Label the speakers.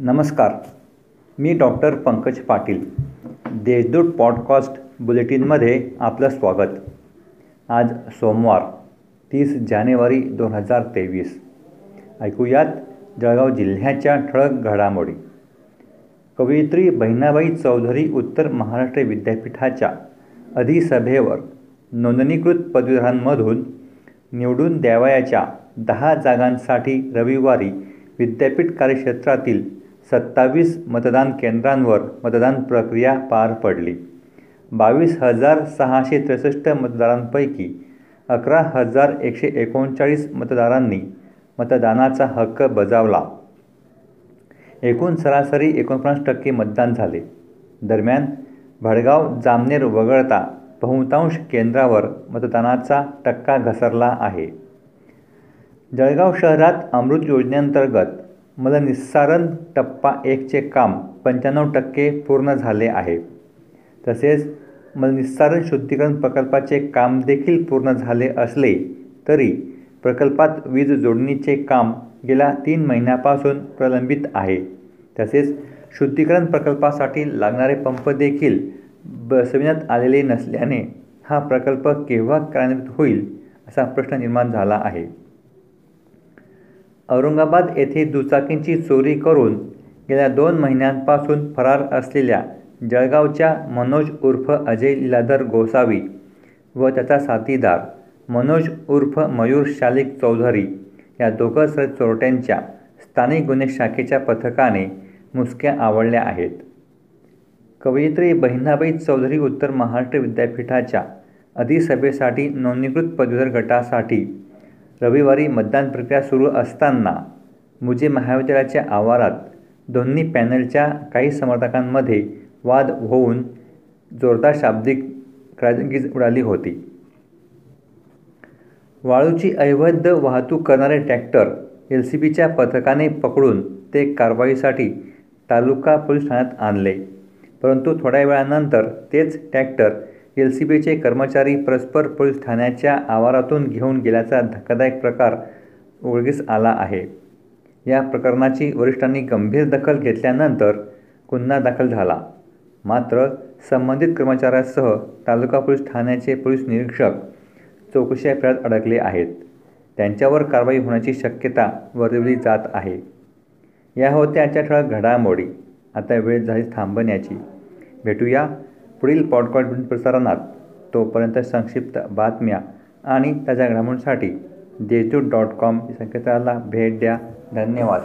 Speaker 1: नमस्कार मी doctor Pankaj Patil Deshdoot podcast बुलेटिनमध्ये आपलं स्वागत. आज सोमवार तीस जानेवारी दोन हजार तेवीस. ऐकूयात जळगाव जिल्ह्याच्या ठळक घडामोडी. कवयित्री बहिणाबाई चौधरी उत्तर महाराष्ट्र विद्यापीठाच्या अधिसभेवर नोंदणीकृत पदवीधरांमधून निवडून द्यावयाच्या दहा जागांसाठी रविवारी विद्यापीठ कार्यक्षेत्रातील सत्तावीस मतदान केंद्रांवर मतदान प्रक्रिया पार पडली. बावीस हजार सहाशे त्रेसष्ट मतदारांपैकी अकरा हजार एकशे एकोणचाळीस मतदारांनी मतदानाचा हक्क बजावला. एकूण सरासरी एकोणपन्नास टक्के मतदान झाले. दरम्यान भडगाव जामनेर वगळता बहुतांश केंद्रावर मतदानाचा टक्का घसरला आहे. जळगाव शहरात अमृत योजनेअंतर्गत मला निस्सारण टप्पा एकचे काम पंच्याण्णव टक्के पूर्ण झाले आहे. तसेच मला निस्सारण शुद्धीकरण प्रकल्पाचे काम देखील पूर्ण झाले असले तरी प्रकल्पात वीज जोडणीचे काम गेल्या तीन महिन्यापासून प्रलंबित आहे. तसेच शुद्धीकरण प्रकल्पासाठी लागणारे पंप देखील बसविण्यात आलेले नसल्याने हा प्रकल्प केव्हा कार्यान्वित होईल असा प्रश्न निर्माण झाला आहे. औरंगाबाद येथे दुचाकींची चोरी करून गेल्या दोन महिन्यांपासून फरार असलेल्या जळगावच्या मनोज उर्फ अजय लीलाधर गोसावी व त्याचा साथीदार मनोज उर्फ मयूर शालिक चौधरी या दोघं सर चोरट्यांच्या स्थानिक गुन्हे शाखेच्या पथकाने मुसक्या आवडल्या आहेत. कवयित्री बहिणाबाई चौधरी उत्तर महाराष्ट्र विद्यापीठाच्या अधिसभेसाठी नोंदणीकृत पदवीधर गटासाठी रविवारी मतदान प्रक्रिया सुरू असताना मुजे महाविद्यालयाच्या आवारात दोन्ही पॅनलच्या काही समर्थकांमध्ये वाद होऊन जोरदार शाब्दिक क्रांतीच उडाली होती. वाळूची अवैध वाहतूक करणारे ट्रॅक्टर एल सी बीच्या पथकाने पकडून ते कारवाईसाठी तालुका पोलीस ठाण्यात आणले. परंतु थोड्या वेळानंतर तेच ट्रॅक्टर एल सी बीचे कर्मचारी परस्पर पोलीस ठाण्याच्या आवारातून घेऊन गेल्याचा धक्कादायक प्रकार उघडकीस आला आहे. या प्रकरणाची वरिष्ठांनी गंभीर दखल घेतल्यानंतर गुन्हा दाखल झाला. मात्र संबंधित कर्मचाऱ्यासह तालुका पोलीस ठाण्याचे पोलीस निरीक्षक चौकशी फेऱ्यात अडकले आहेत. त्यांच्यावर कारवाई होण्याची शक्यता वर्तवली जात आहे. या होत्या आजच्या ठळक घडामोडी. आता वेळ झाली थांबण्याची. भेटूया पुढील पॉडकास्ट प्रसारणात तोपर्यंत संक्षिप्त बातम्या आणि ताज्या घडामोडींसाठी देशदूत डॉट कॉम संकेतस्थळाला भेट द्या. धन्यवाद.